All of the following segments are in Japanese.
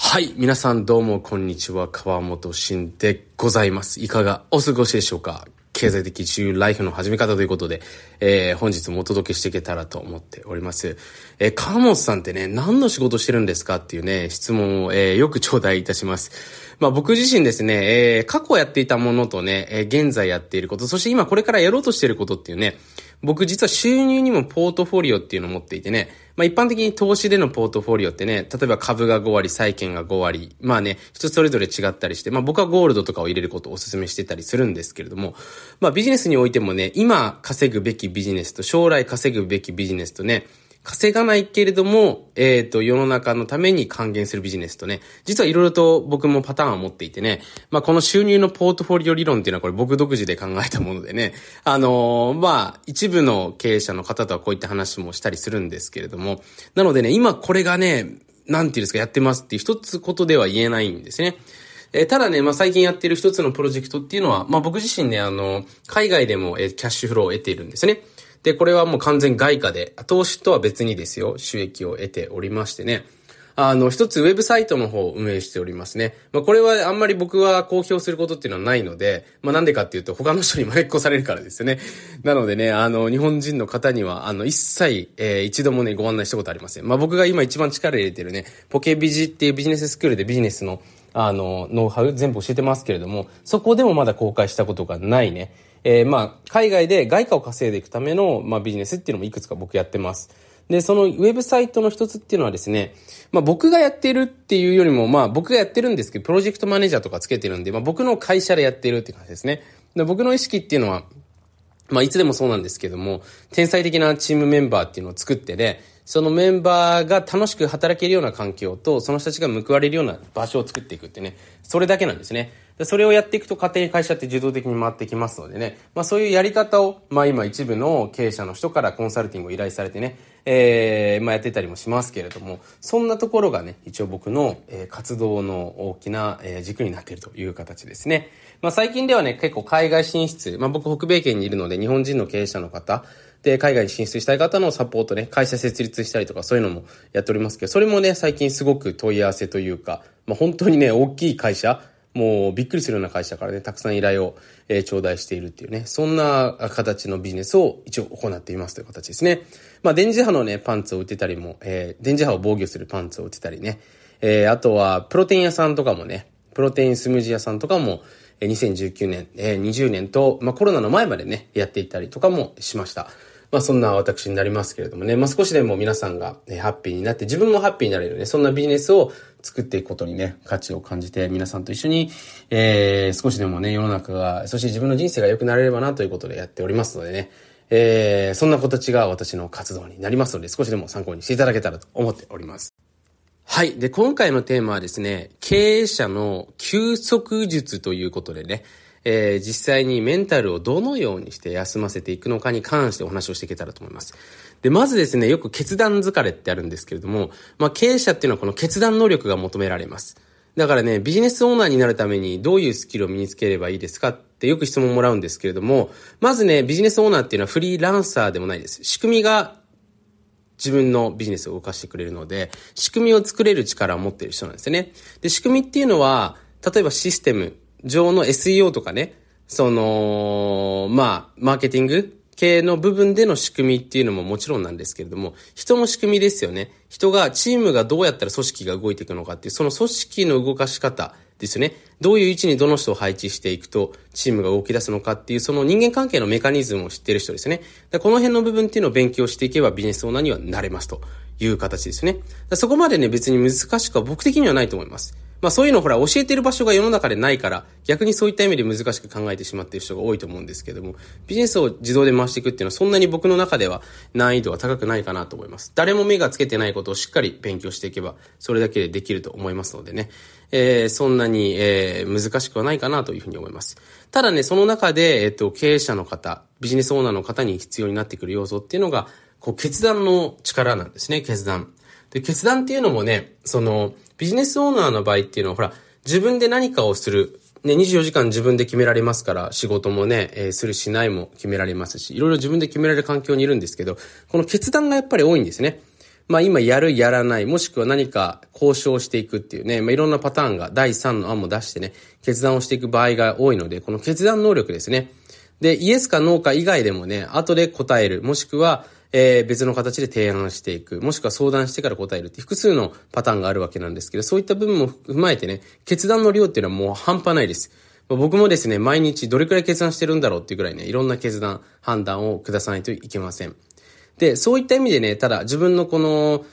はい。皆さんどうもこんにちは。川本慎でございます。いかがお過ごしでしょうか？経済的自由ライフの始め方ということで、えー、本日もお届けしていけたらと思っております。えー、川本さんってね、何の仕事してるんですかっていうね、質問を、えー、よく頂戴いたします。まあ僕自身ですね、えー、過去やっていたものとね、えー、現在やっていること、そして今これからやろうとしていることっていうね、僕実は収入にもポートフォリオっていうのを持っていてね、まあ一般的に投資でのポートフォリオってね、例えば株が5割、債券が5割、まあね、人それぞれ違ったりして、まあ僕はゴールドとかを入れることをお勧めしてたりするんですけれども、まあビジネスにおいてもね、今稼ぐべきビジネスと将来稼ぐべきビジネスとね、稼がないけれども、えっ、ー、と、世の中のために還元するビジネスとね、実はいろいろと僕もパターンを持っていてね、まあ、この収入のポートフォリオ理論っていうのはこれ僕独自で考えたものでね、あのー、まあ、一部の経営者の方とはこういった話もしたりするんですけれども、なのでね、今これがね、なんていうんですか、やってますっていう一つことでは言えないんですね。えー、ただね、まあ、最近やってる一つのプロジェクトっていうのは、まあ、僕自身ね、あの、海外でも、えー、キャッシュフローを得ているんですね。で、これはもう完全外貨で、投資とは別にですよ、収益を得ておりましてね。あの、一つウェブサイトの方を運営しておりますね。まあ、これはあんまり僕は公表することっていうのはないので、まあ、なんでかっていうと他の人に真似っこされるからですよね。なのでね、あの、日本人の方には、あの、一切、えー、一度もね、ご案内したことありません。まあ、僕が今一番力入れてるね、ポケビジっていうビジネススクールでビジネスの、あの、ノウハウ全部教えてますけれども、そこでもまだ公開したことがないね。えー、まあ、海外で外貨を稼いでいくための、まあ、ビジネスっていうのもいくつか僕やってます。で、そのウェブサイトの一つっていうのはですね、まあ僕がやってるっていうよりも、まあ僕がやってるんですけど、プロジェクトマネージャーとかつけてるんで、まあ僕の会社でやってるって感じですね。で僕の意識っていうのは、まあいつでもそうなんですけども、天才的なチームメンバーっていうのを作ってで、そのメンバーが楽しく働けるような環境と、その人たちが報われるような場所を作っていくってね、それだけなんですね。それをやっていくと家庭会社って自動的に回ってきますのでね、まあそういうやり方を、まあ今一部の経営者の人からコンサルティングを依頼されてね、えー、まあやってたりもしますけれども、そんなところがね、一応僕の、えー、活動の大きな、えー、軸になっているという形ですね。まあ最近ではね、結構海外進出、まあ僕北米圏にいるので日本人の経営者の方、で、海外に進出したい方のサポートね、会社設立したりとかそういうのもやっておりますけど、それもね、最近すごく問い合わせというか、まあ本当にね、大きい会社、もうびっくりするような会社からね、たくさん依頼を、えー、頂戴しているっていうね、そんな形のビジネスを一応行っていますという形ですね。まあ、電磁波のね、パンツを売ってたりも、えー、電磁波を防御するパンツを売ってたりね、えー、あとは、プロテイン屋さんとかもね、プロテインスムージー屋さんとかも、2019年、え、20年と、まあ、コロナの前までね、やっていたりとかもしました。まあそんな私になりますけれどもね、まあ少しでも皆さんが、ね、ハッピーになって自分もハッピーになれるね、そんなビジネスを作っていくことにね、価値を感じて皆さんと一緒に、えー、少しでもね、世の中が、そして自分の人生が良くなれればなということでやっておりますのでね、えー、そんな形が私の活動になりますので、少しでも参考にしていただけたらと思っております。はい。で、今回のテーマはですね、経営者の休息術ということでね、えー、実際にメンタルをどのようにして休ませていくのかに関してお話をしていけたらと思います。で、まずですね、よく決断疲れってあるんですけれども、まあ、経営者っていうのはこの決断能力が求められます。だからね、ビジネスオーナーになるためにどういうスキルを身につければいいですかってよく質問もらうんですけれども、まずね、ビジネスオーナーっていうのはフリーランサーでもないです。仕組みが自分のビジネスを動かしてくれるので、仕組みを作れる力を持っている人なんですよね。で、仕組みっていうのは、例えばシステム、上の SEO とかね、その、まあ、マーケティング系の部分での仕組みっていうのももちろんなんですけれども、人の仕組みですよね。人が、チームがどうやったら組織が動いていくのかっていう、その組織の動かし方ですよね。どういう位置にどの人を配置していくと、チームが動き出すのかっていう、その人間関係のメカニズムを知ってる人ですね。この辺の部分っていうのを勉強していけばビジネスオーナーにはなれますという形ですね。そこまでね、別に難しくは僕的にはないと思います。まあそういうのほら教えてる場所が世の中でないから逆にそういった意味で難しく考えてしまっている人が多いと思うんですけどもビジネスを自動で回していくっていうのはそんなに僕の中では難易度は高くないかなと思います。誰も目がつけてないことをしっかり勉強していけばそれだけでできると思いますのでね、えー、そんなに、えー、難しくはないかなというふうに思います。ただね、その中で、えっ、と、経営者の方、ビジネスオーナーの方に必要になってくる要素っていうのが、こう、決断の力なんですね、決断。で、決断っていうのもね、その、ビジネスオーナーの場合っていうのは、ほら、自分で何かをする。ね、24時間自分で決められますから、仕事もね、えー、するしないも決められますし、いろいろ自分で決められる環境にいるんですけど、この決断がやっぱり多いんですね。まあ今やる、やらない、もしくは何か交渉していくっていうね、まあいろんなパターンが第3の案も出してね、決断をしていく場合が多いので、この決断能力ですね。で、イエスかノーか以外でもね、後で答える、もしくは、えー、別の形で提案していく、もしくは相談してから答えるって複数のパターンがあるわけなんですけど、そういった部分も踏まえてね、決断の量っていうのはもう半端ないです。僕もですね、毎日どれくらい決断してるんだろうっていうくらいね、いろんな決断、判断を下さないといけません。で、そういった意味でね、ただ自分のこの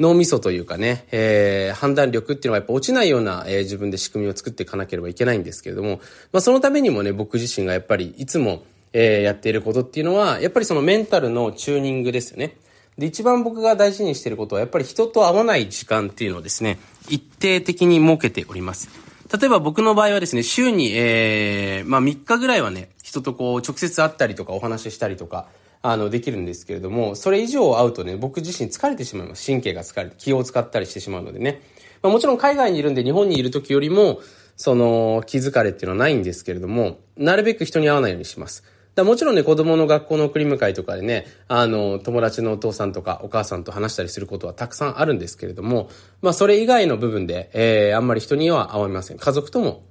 脳みそというかね、えー、判断力っていうのはやっぱ落ちないような、えー、自分で仕組みを作っていかなければいけないんですけれども、まあそのためにもね、僕自身がやっぱりいつも、えー、やっていることっていうのは、やっぱりそのメンタルのチューニングですよね。で、一番僕が大事にしていることは、やっぱり人と会わない時間っていうのをですね、一定的に設けております。例えば僕の場合はですね、週に、えー、まあ3日ぐらいはね、人とこう直接会ったりとかお話ししたりとか、あの、できるんですけれども、それ以上会うとね、僕自身疲れてしまいます。神経が疲れて、気を使ったりしてしまうのでね。まあ、もちろん海外にいるんで日本にいる時よりも、その、気疲れっていうのはないんですけれども、なるべく人に会わないようにします。だもちろんね、子供の学校の送り迎えとかでね、あの、友達のお父さんとかお母さんと話したりすることはたくさんあるんですけれども、まあ、それ以外の部分で、えー、あんまり人には会わません。家族とも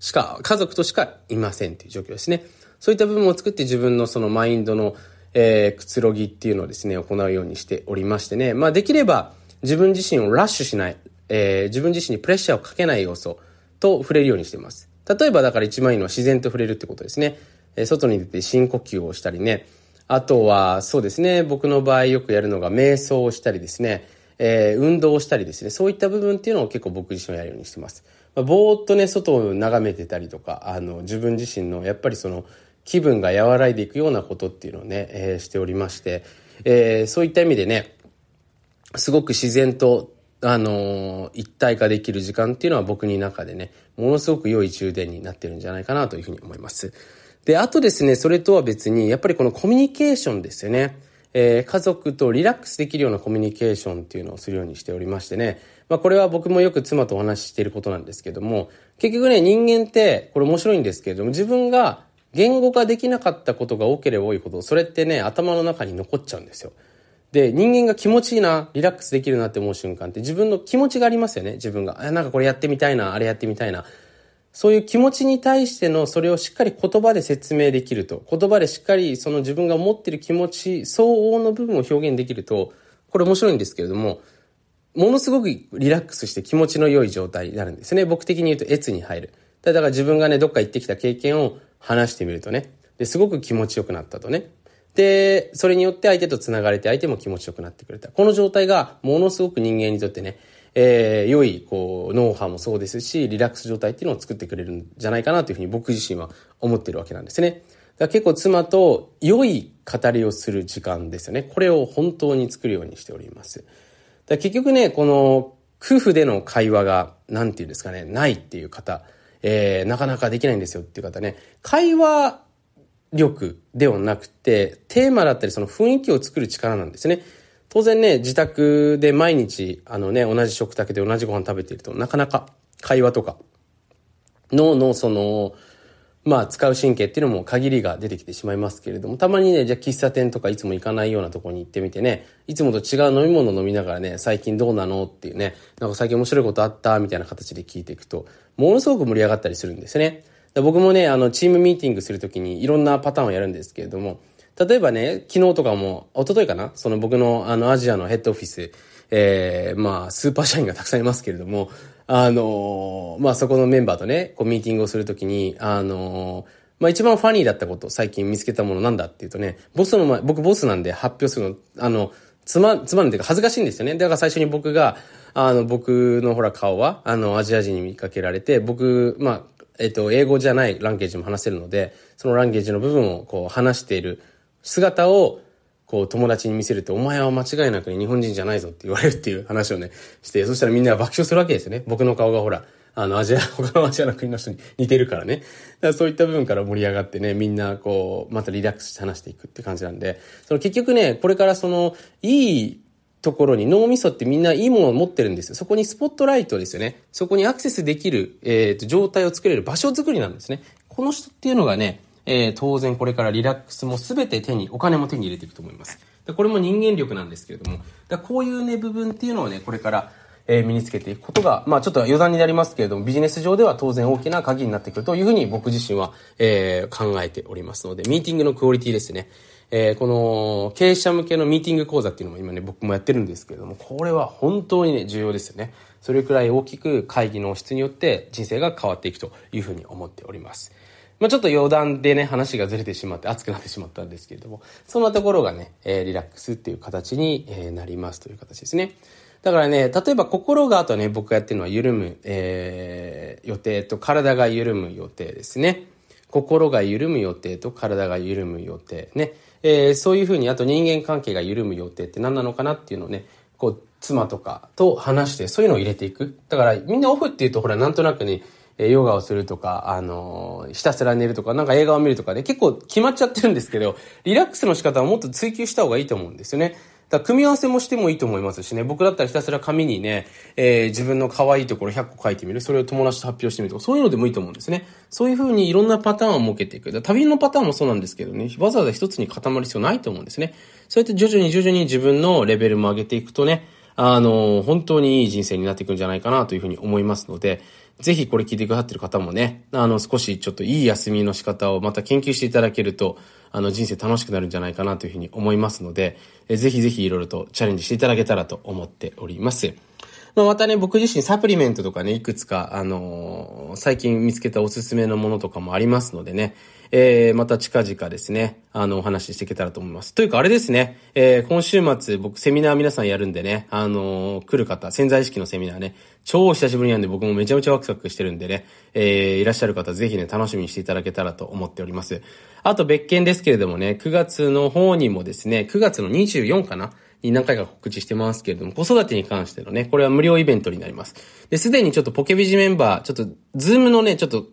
しか、家族としかいませんっていう状況ですね。そういった部分を作って自分のそのマインドのえー、くつろぎっていうのをですね、行うようにしておりましてね。まあできれば自分自身をラッシュしない、えー、自分自身にプレッシャーをかけない要素と触れるようにしています。例えばだから一番いいのは自然と触れるってことですね。え、外に出て深呼吸をしたりね。あとはそうですね、僕の場合よくやるのが瞑想をしたりですね。えー、運動をしたりですね。そういった部分っていうのを結構僕自身はやるようにしてます。まあ、ぼーっとね、外を眺めてたりとか、あの、自分自身のやっぱりその、気分が和らいでいくようなことっていうのをね、えー、しておりまして、えー、そういった意味でね、すごく自然と、あの、一体化できる時間っていうのは僕に中でね、ものすごく良い充電になってるんじゃないかなというふうに思います。で、あとですね、それとは別に、やっぱりこのコミュニケーションですよね。えー、家族とリラックスできるようなコミュニケーションっていうのをするようにしておりましてね。まあこれは僕もよく妻とお話ししていることなんですけども、結局ね、人間って、これ面白いんですけれども、自分が言語化できなかったことが多ければ多いほど、それってね、頭の中に残っちゃうんですよ。で、人間が気持ちいいな、リラックスできるなって思う瞬間って自分の気持ちがありますよね、自分が。なんかこれやってみたいな、あれやってみたいな。そういう気持ちに対してのそれをしっかり言葉で説明できると。言葉でしっかりその自分が持ってる気持ち、相応の部分を表現できると、これ面白いんですけれども、ものすごくリラックスして気持ちの良い状態になるんですね。僕的に言うと、越に入る。だから自分がね、どっか行ってきた経験を話してみるとね。で、すごく気持ちよくなったとね。で、それによって相手と繋がれて相手も気持ちよくなってくれた。この状態がものすごく人間にとってね、えー、良い、こう、ノウハウもそうですし、リラックス状態っていうのを作ってくれるんじゃないかなというふうに僕自身は思ってるわけなんですね。だ結構妻と良い語りをする時間ですよね。これを本当に作るようにしております。だ結局ね、この夫婦での会話が、なんていうんですかね、ないっていう方、えー、なかなかできないんですよっていう方ね、会話力ではなくて、テーマだったりその雰囲気を作る力なんですね。当然ね、自宅で毎日、あのね、同じ食卓で同じご飯食べていると、なかなか会話とか、脳のその、まあ、使う神経っていうのも限りが出てきてしまいますけれども、たまにね、じゃあ喫茶店とかいつも行かないようなとこに行ってみてね、いつもと違う飲み物飲みながらね、最近どうなのっていうね、なんか最近面白いことあったみたいな形で聞いていくと、ものすごく盛り上がったりするんですね。僕もね、あの、チームミーティングするときにいろんなパターンをやるんですけれども、例えばね、昨日とかも、一昨日かな？その僕のあの、アジアのヘッドオフィス、えー、まあ、スーパー社員がたくさんいますけれども、あのー、まあ、そこのメンバーとね、こう、ミーティングをするときに、あのーまあ一番ファニーだったこと、最近見つけたものなんだっていうとね、ボスの前、僕ボスなんで発表するの、あの、つま、つまんっていうか恥ずかしいんですよね。だから最初に僕が、あの、僕のほら顔は、あの、アジア人に見かけられて、僕、まあ、えっと、英語じゃないランゲージも話せるので、そのランゲージの部分をこう話している姿を、こう友達に見せると、お前は間違いなく日本人じゃないぞって言われるっていう話をね、して、そしたらみんな爆笑するわけですよね。僕の顔がほら、あの、アジア、他のアジアの国の人に似てるからね。だからそういった部分から盛り上がってね、みんなこう、またリラックスして話していくって感じなんで、その結局ね、これからその、いいところに脳みそってみんないいものを持ってるんですよ。そこにスポットライトですよね。そこにアクセスできる、えっ、ー、と、状態を作れる場所づくりなんですね。この人っていうのがね、えー、当然これからリラックスも全て手に、お金も手に入れていくと思います。でこれも人間力なんですけれども、だこういうね、部分っていうのをね、これから、えー、身につけていくことが、まあちょっと余談になりますけれども、ビジネス上では当然大きな鍵になってくるというふうに僕自身は、えー、考えておりますので、ミーティングのクオリティですね。えー、この経営者向けのミーティング講座っていうのも今ね、僕もやってるんですけれども、これは本当にね、重要ですよね。それくらい大きく会議の質によって人生が変わっていくというふうに思っております。まあ、ちょっと余談でね、話がずれてしまって熱くなってしまったんですけれども、そんなところがね、えー、リラックスっていう形に、えー、なりますという形ですね。だからね、例えば心があとね、僕がやってるのは緩む、えー、予定と体が緩む予定ですね。心が緩む予定と体が緩む予定ね。えー、そういうふうに、あと人間関係が緩む予定って何なのかなっていうのをね、こう、妻とかと話して、そういうのを入れていく。だから、みんなオフっていうと、ほら、なんとなくね、えヨガをするとか、あの、ひたすら寝るとか、なんか映画を見るとかで、ね、結構決まっちゃってるんですけど、リラックスの仕方はもっと追求した方がいいと思うんですよね。だ組み合わせもしてもいいと思いますしね、僕だったらひたすら紙にね、えー、自分の可愛いところ100個書いてみる。それを友達と発表してみるとか、そういうのでもいいと思うんですね。そういう風にいろんなパターンを設けていく。だ旅のパターンもそうなんですけどね、わざわざ一つに固まる必要ないと思うんですね。そうやって徐々に徐々に自分のレベルも上げていくとね、あの、本当にいい人生になっていくんじゃないかなというふうに思いますので、ぜひこれ聞いてくださってる方もね、あの、少しちょっといい休みの仕方をまた研究していただけると、あの、人生楽しくなるんじゃないかなというふうに思いますので、ぜひぜひいろいろとチャレンジしていただけたらと思っております。まあ、またね、僕自身サプリメントとかね、いくつか、あのー、最近見つけたおすすめのものとかもありますのでね、えー、また近々ですね、あの、お話ししていけたらと思います。というか、あれですね、えー、今週末僕セミナー皆さんやるんでね、あのー、来る方、潜在意識のセミナーね、超久しぶりなんで僕もめちゃめちゃワクワクしてるんでね、えー、いらっしゃる方ぜひね、楽しみにしていただけたらと思っております。あと別件ですけれどもね、9月の方にもですね、9月の24かなに何回か告知してますけれども、子育てに関してのね、これは無料イベントになります。で、すでにちょっとポケビジメンバー、ちょっと、 Zoom のね、ちょっと、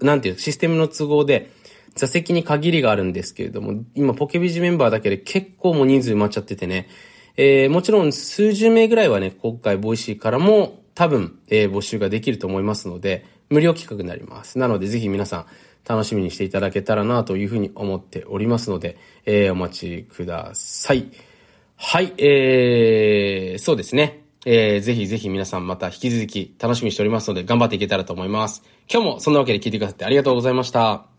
なんていう、システムの都合で、座席に限りがあるんですけれども、今ポケビジメンバーだけで結構もう人数埋まっちゃっててね、えー、もちろん数十名ぐらいはね、今回 Voicy からも多分、えー、募集ができると思いますので、無料企画になります。なのでぜひ皆さん楽しみにしていただけたらなというふうに思っておりますので、えー、お待ちください。はい、えー、そうですね。えー、ぜひぜひ皆さんまた引き続き楽しみにしておりますので頑張っていけたらと思います。今日もそんなわけで聞いてくださってありがとうございました。